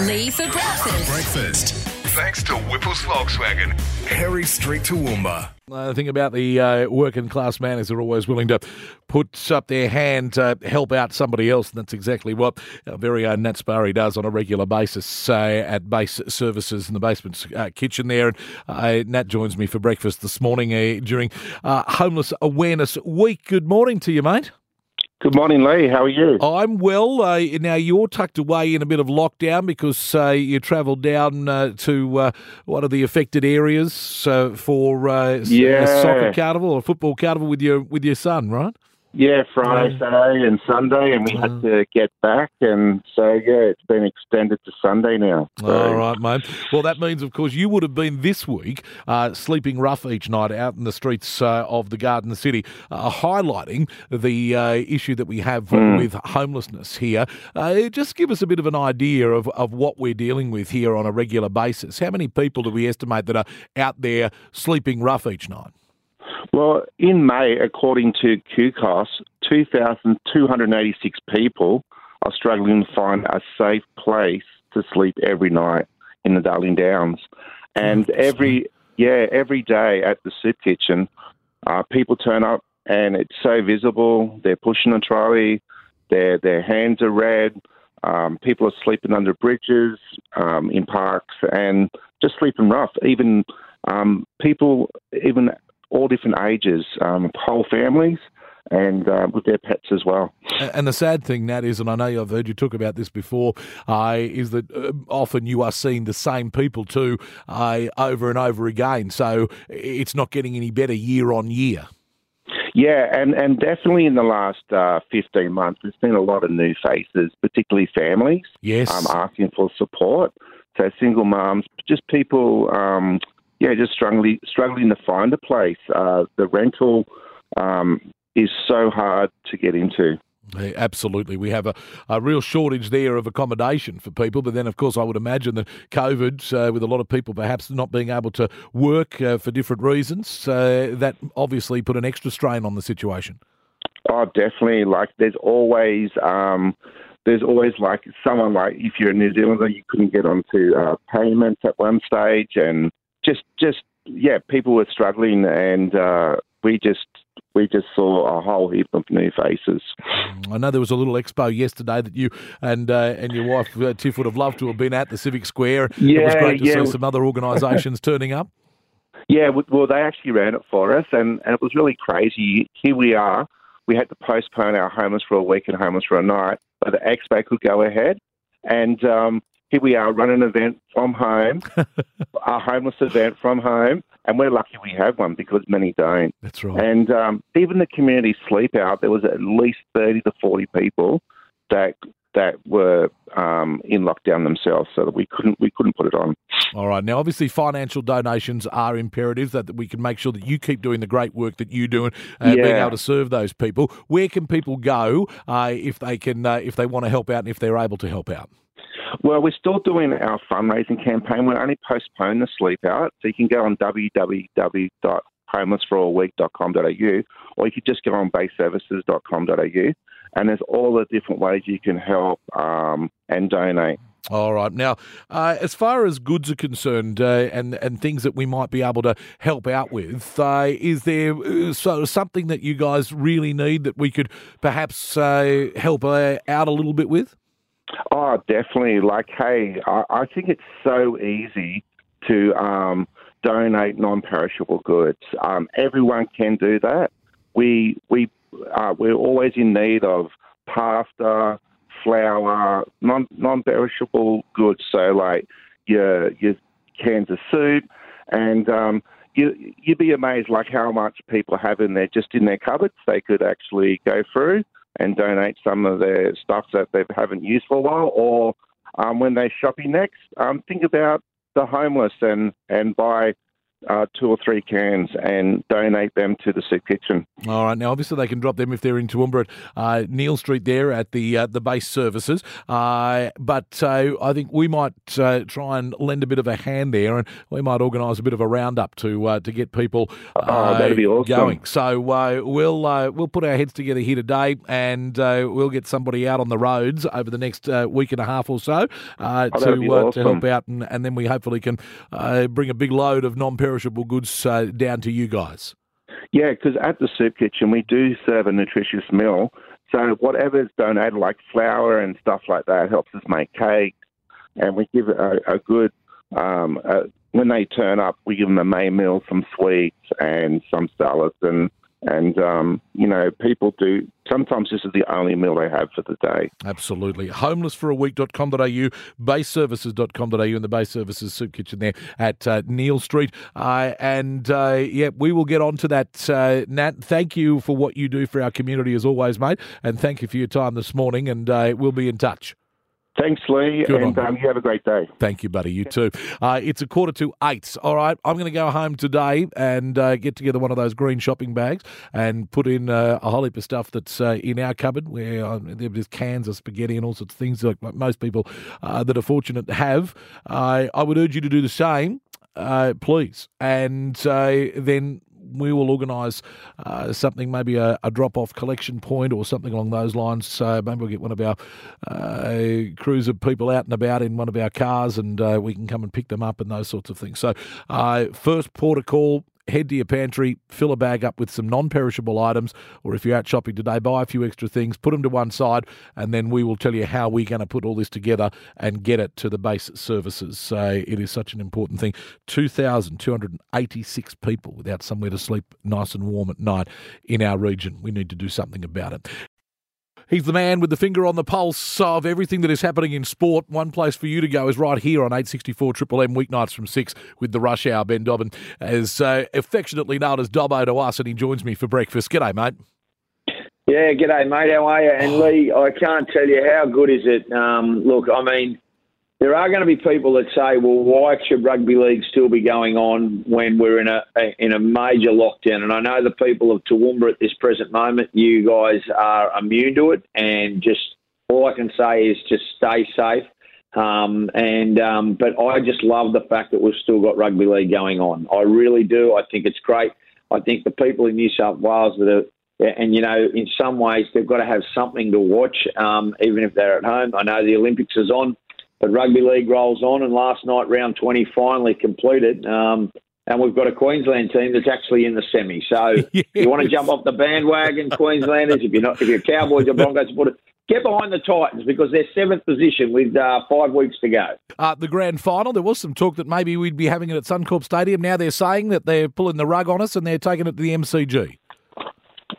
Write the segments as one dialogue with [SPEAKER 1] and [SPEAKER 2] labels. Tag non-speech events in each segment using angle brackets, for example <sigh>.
[SPEAKER 1] Lee for breakfast.
[SPEAKER 2] Breakfast. Thanks to Whipple's Volkswagen, Harry Street Toowoomba.
[SPEAKER 3] The thing about the uh, working class man is they're always willing to put up their hand to help out somebody else, and that's exactly what our very own Nat Sparry does on a regular basis uh, at Base Services in the basement uh, kitchen there. And uh, Nat joins me for breakfast this morning uh, during uh, Homeless Awareness Week. Good morning to you, mate.
[SPEAKER 4] Good morning, Lee. How are you?
[SPEAKER 3] I'm well. Uh, now you're tucked away in a bit of lockdown because uh, you travelled down uh, to uh, one of the affected areas uh, for uh,
[SPEAKER 4] Yeah.
[SPEAKER 3] a soccer carnival or football carnival with your with your son, right?
[SPEAKER 4] Yeah, Friday, Saturday, and Sunday, and we had to get back, and so yeah, it's been extended to Sunday now. So,
[SPEAKER 3] All right, mate. Well, that means, of course, you would have been this week uh, sleeping rough each night out in the streets uh, of the Garden City, uh, highlighting the uh, issue that we have with homelessness here. Uh, just give us a bit of an idea of, of what we're dealing with here on a regular basis. How many people do we estimate that are out there sleeping rough each night?
[SPEAKER 4] Well, in May, according to QCOSS, 2,286 people are struggling to find a safe place to sleep every night in the Darling Downs, and every yeah every day at the soup kitchen, uh, people turn up and it's so visible. They're pushing a trolley, their their hands are red. Um, people are sleeping under bridges, um, in parks, and just sleeping rough. Even um, people, even all different ages, um, whole families, and uh, with their pets as well.
[SPEAKER 3] And the sad thing, Nat, is, and I know I've heard you talk about this before, uh, is that uh, often you are seeing the same people too uh, over and over again. So it's not getting any better year on year.
[SPEAKER 4] Yeah, and, and definitely in the last uh, 15 months, there's been a lot of new faces, particularly families
[SPEAKER 3] Yes.
[SPEAKER 4] um, asking for support. So single moms, just people, um, yeah, just struggling, struggling to find a place. Uh, the rental um, is so hard to get into.
[SPEAKER 3] Yeah, Absolutely. We have a, a real shortage there of accommodation for people. But then, of course, I would imagine that COVID, uh, with a lot of people perhaps not being able to work uh, for different reasons, uh, that obviously put an extra strain on the situation.
[SPEAKER 4] Oh, definitely. Like, there's always, um, there's always like someone like if you're a New Zealander, you couldn't get onto uh, payments at one stage, and just, just yeah, people were struggling, and uh, we just, we just saw a whole heap of new faces.
[SPEAKER 3] I know there was a little expo yesterday that you and uh, and your wife uh, Tiff would have loved to have been at the Civic Square. Yeah, it was great to
[SPEAKER 4] yeah.
[SPEAKER 3] see some other organisations turning up. <laughs>
[SPEAKER 4] Yeah, well, they actually ran it for us, and, and it was really crazy. Here we are. We had to postpone our homeless for a week and homeless for a night, but the expo could go ahead. And um, here we are, running an event from home, <laughs> a homeless event from home, and we're lucky we have one because many don't.
[SPEAKER 3] That's right.
[SPEAKER 4] And um, even the community sleep out, there was at least thirty to forty people that that were um, in lockdown themselves, so that we couldn't we couldn't put it on.
[SPEAKER 3] All right. Now, obviously, financial donations are imperative that, that we can make sure that you keep doing the great work that you do and uh, being able to serve those people. Where can people go uh, if they can uh, if they want to help out and if they're able to help out?
[SPEAKER 4] Well, we're still doing our fundraising campaign. We're only postponed the sleep out, so you can go on www.homelessforaweek.com.au or you could just go on baseservices.com.au and there's all the different ways you can help um, and donate.
[SPEAKER 3] All right. Now, uh, as far as goods are concerned uh, and and things that we might be able to help out with, uh, is there uh, so something that you guys really need that we could perhaps uh, help uh, out a little bit with?
[SPEAKER 4] Oh, definitely. Like, hey, I, I think it's so easy to um, donate non-perishable goods. Um, everyone can do that. We we uh, we're always in need of pasta, flour, non non-perishable goods. So like your your cans of soup, and um, you you'd be amazed like how much people have in there just in their cupboards. They could actually go through and donate some of their stuff that they haven't used for a while, or um, when they're shopping next, um, think about the homeless and and buy uh, two or three cans and donate them to the soup kitchen.
[SPEAKER 3] All right. Now, obviously, they can drop them if they're in Toowoomba at uh, Neil Street there at the uh, the base services. Uh, but uh, I think we might uh, try and lend a bit of a hand there, and we might organise a bit of a roundup to to get people
[SPEAKER 4] oh, that'd be awesome.
[SPEAKER 3] going. So we'll we'll put our heads together here today, and we'll get somebody out on the roads over the next week and a half or so
[SPEAKER 4] oh,
[SPEAKER 3] to
[SPEAKER 4] awesome.
[SPEAKER 3] to help out, and, and then we hopefully can bring a big load of non-perishable goods down to you guys.
[SPEAKER 4] Yeah, because at the soup kitchen we do serve a nutritious meal. So whatever's donated, like flour and stuff like that, helps us make cakes, and we give a, a good. Um, a, when they turn up, we give them a main meal, some sweets and some salads, and and, um, you know, people do, sometimes this is the only meal they have for the day.
[SPEAKER 3] Absolutely. Homelessforaweek.com.au, baseservices.com.au, and the Base Services Soup Kitchen there at uh, Neil Street. Uh, and, uh, yeah, we will get on to that, uh, Nat. Thank you for what you do for our community as always, mate. And thank you for your time this morning, and uh, we'll be in touch.
[SPEAKER 4] Thanks, Lee,
[SPEAKER 3] Good
[SPEAKER 4] and um, you have a great day.
[SPEAKER 3] Thank you, buddy. You too. Uh, it's a quarter to eight. All right, I'm going to go home today and uh, get together one of those green shopping bags and put in uh, a whole heap of stuff that's uh, in our cupboard where uh, there's cans of spaghetti and all sorts of things like most people uh, that are fortunate to have. I would urge you to do the same. please, and then we will organise uh, something, maybe a, a drop off collection point or something along those lines. So maybe we'll get one of our uh, crews of people out and about in one of our cars and uh, we can come and pick them up and those sorts of things. So, uh, first port of call head to your pantry, fill a bag up with some non perishable items, or if you're out shopping today, buy a few extra things, put them to one side, and then we will tell you how we're going to put all this together and get it to the base services. So it is such an important thing. 2,286 people without somewhere to sleep nice and warm at night in our region. We need to do something about it. He's the man with the finger on the pulse of everything that is happening in sport. One place for you to go is right here on 864 Triple M weeknights from 6 with the rush hour. Ben Dobbin, as uh, affectionately known as Dobbo to us, and he joins me for breakfast. G'day, mate.
[SPEAKER 1] Yeah, g'day, mate. How are you? And Lee, I can't tell you how good is it. Um, look, I mean, there are going to be people that say, well, why should rugby league still be going on when we're in a, a, in a major lockdown? And I know the people of Toowoomba at this present moment, you guys are immune to it, and just all I can say is just stay safe. Um, and um, but I just love the fact that we've still got rugby league going on. I really do. I think it's great. I think the people in New South Wales that are and you know, in some ways, they've got to have something to watch, um, even if they're at home. I know the Olympics is on, but rugby league rolls on, and last night round 20 finally completed. Um, and we've got a Queensland team that's actually in the semi. So yes. <laughs> you want to jump off the bandwagon, Queenslanders. If you're not, if you're Cowboys or Broncos supporters, get behind the Titans because they're seventh position with uh, five weeks to go.
[SPEAKER 3] Uh, the grand final, there was some talk that maybe we'd be having it at Suncorp Stadium. Now they're saying that they're pulling the rug on us and they're taking it to the MCG.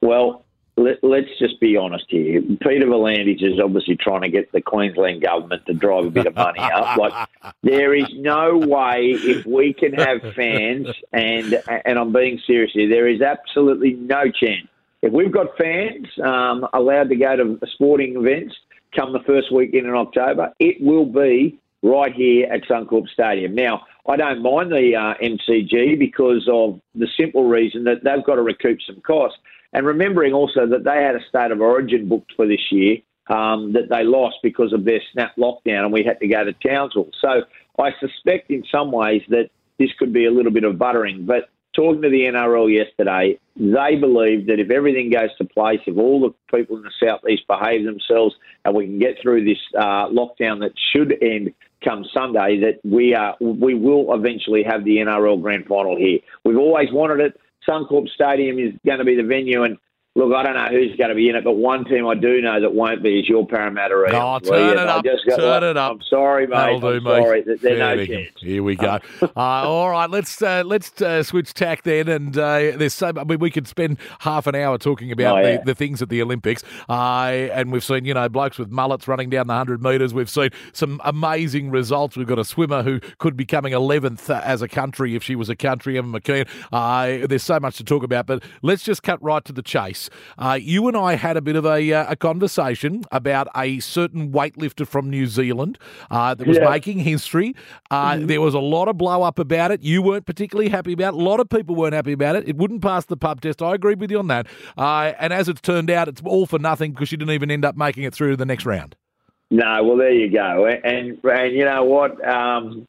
[SPEAKER 1] Well, let, us just be honest here. Peter V'landys is obviously trying to get the Queensland government to drive a bit of money up. Like, there is no way if we can have fans, and and I'm being serious here, there is absolutely no chance. If we've got fans um, allowed to go to sporting events come the first weekend in October, it will be right here at Suncorp Stadium. Now, I don't mind the uh, MCG because of the simple reason that they've got to recoup some costs. And remembering also that they had a state of origin booked for this year um, that they lost because of their snap lockdown and we had to go to Townsville. So I suspect in some ways that this could be a little bit of buttering. But talking to the NRL yesterday, they believe that if everything goes to place, if all the people in the southeast behave themselves, and we can get through this uh, lockdown that should end come Sunday, that we are we will eventually have the NRL grand final here. We've always wanted it. Suncorp Stadium is going to be the venue, and look, I don't know who's going to be in it, but one team I do know that won't be is your Parramatta.
[SPEAKER 3] Oh, turn it up, got, turn it up.
[SPEAKER 1] I'm sorry, mate.
[SPEAKER 3] That'll
[SPEAKER 1] I'm
[SPEAKER 3] do,
[SPEAKER 1] sorry.
[SPEAKER 3] Mate.
[SPEAKER 1] There's no chance.
[SPEAKER 3] Here we go. <laughs> uh, all right, let's uh, let's uh, switch tack then, and uh, there's so. I mean, we could spend half an hour talking about
[SPEAKER 1] oh, yeah.
[SPEAKER 3] the, the, things at the Olympics, uh, and we've seen you know blokes with mullets running down the hundred metres. We've seen some amazing results. We've got a swimmer who could be coming eleventh as a country if she was a country, Emma McKeon. Uh, there's so much to talk about, but let's just cut right to the chase. Weeks, uh, you and I had a bit of a, uh, a conversation about a certain weightlifter from New Zealand uh, that was
[SPEAKER 1] Yeah.
[SPEAKER 3] making history. Uh, There was a lot of blow up about it. You weren't particularly happy about it. A lot of people weren't happy about it. It wouldn't pass the pub test. I agree with you on that. Uh, and as it's turned out, it's all for nothing because she didn't even end up making it through to the next round.
[SPEAKER 1] No, well, there you go. And and you know what? Um,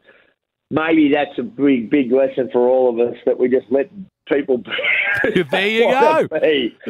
[SPEAKER 1] maybe that's a big big lesson for all of us that we just let people.
[SPEAKER 3] There you <laughs> go.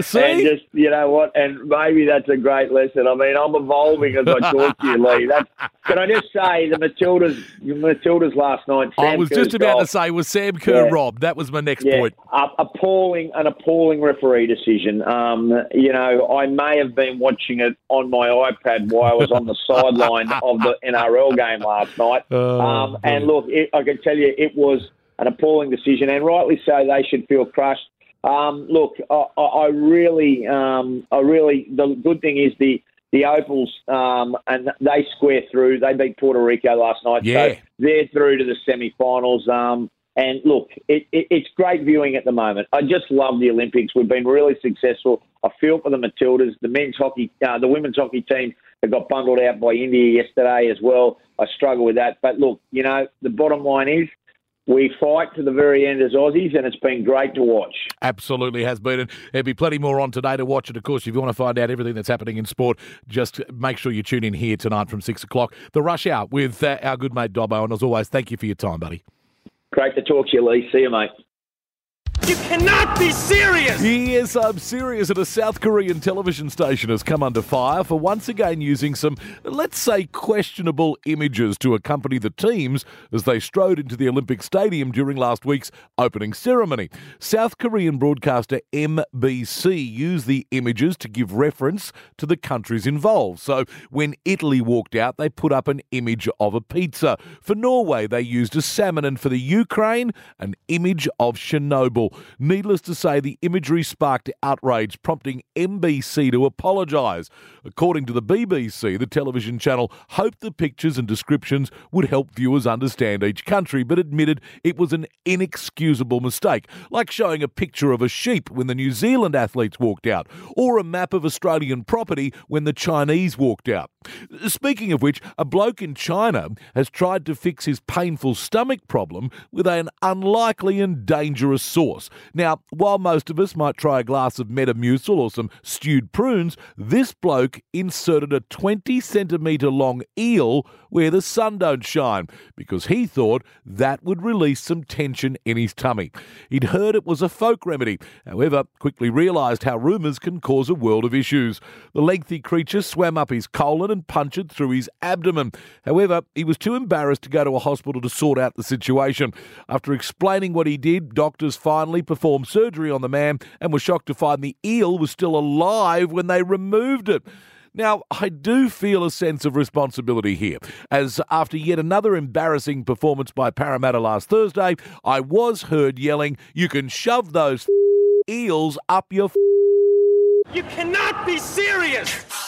[SPEAKER 3] See?
[SPEAKER 1] And just you know what? And maybe that's a great lesson. I mean, I'm evolving as I talk to you, Lee. <laughs> That's, can I just say the Matildas? Matildas last night.
[SPEAKER 3] I
[SPEAKER 1] Sam
[SPEAKER 3] was
[SPEAKER 1] Kerr's
[SPEAKER 3] just about
[SPEAKER 1] goal-
[SPEAKER 3] to say, was Sam Kerr
[SPEAKER 1] Yeah.
[SPEAKER 3] robbed? That was my next
[SPEAKER 1] yeah,
[SPEAKER 3] point.
[SPEAKER 1] a- appalling, an appalling referee decision. Um, you know, I may have been watching it on my iPad while I was on the sideline of the NRL game last night. <laughs>
[SPEAKER 3] Oh,
[SPEAKER 1] um, and look, it, I can tell you, it was an appalling decision, and rightly so. They should feel crushed. Um, look, I, I really, um, I really. The good thing is the the Opals, um, and they square through. They beat Puerto Rico last night,
[SPEAKER 3] Yeah.
[SPEAKER 1] so they're through to the semi-finals. Um, and look, it, it, it's great viewing at the moment. I just love the Olympics. We've been really successful. I feel for the Matildas, the men's hockey, uh, the women's hockey team that got bundled out by India yesterday as well. I struggle with that. But look, you know, the bottom line is we fight to the very end as Aussies, and it's been great to watch.
[SPEAKER 3] Absolutely has been. And there'll be plenty more on today to watch. it. of course, if you want to find out everything that's happening in sport, just make sure you tune in here tonight from six o'clock. The Rush Hour with uh, our good mate Dobbo. And as always, thank you for your time, buddy.
[SPEAKER 1] Great to talk to you, Lee. See you, mate.
[SPEAKER 5] You cannot be serious!
[SPEAKER 3] Yes, I'm serious. And a South Korean television station has come under fire for once again using some, let's say, questionable images to accompany the teams as they strode into the Olympic Stadium during last week's opening ceremony. South Korean broadcaster MBC used the images to give reference to the countries involved. So when Italy walked out, they put up an image of a pizza. For Norway, they used a salmon, and for the Ukraine, an image of Chernobyl. Needless to say, the imagery sparked outrage, prompting MBC to apologise. According to the BBC, the television channel hoped the pictures and descriptions would help viewers understand each country, but admitted it was an inexcusable mistake, like showing a picture of a sheep when the New Zealand athletes walked out, or a map of Australian property when the Chinese walked out. Speaking of which, a bloke in China has tried to fix his painful stomach problem with an unlikely and dangerous sauce. Now, while most of us might try a glass of Metamucil or some stewed prunes, this bloke inserted a 20 centimetre long eel where the sun don't shine because he thought that would release some tension in his tummy. He'd heard it was a folk remedy, however, quickly realised how rumours can cause a world of issues. The lengthy creature swam up his colon and through his abdomen. However, he was too embarrassed to go to a hospital to sort out the situation. After explaining what he did, doctors finally performed surgery on the man and were shocked to find the eel was still alive when they removed it. Now, I do feel a sense of responsibility here, as after yet another embarrassing performance by Parramatta last Thursday, I was heard yelling, You can shove those eels up your.
[SPEAKER 5] You cannot be serious!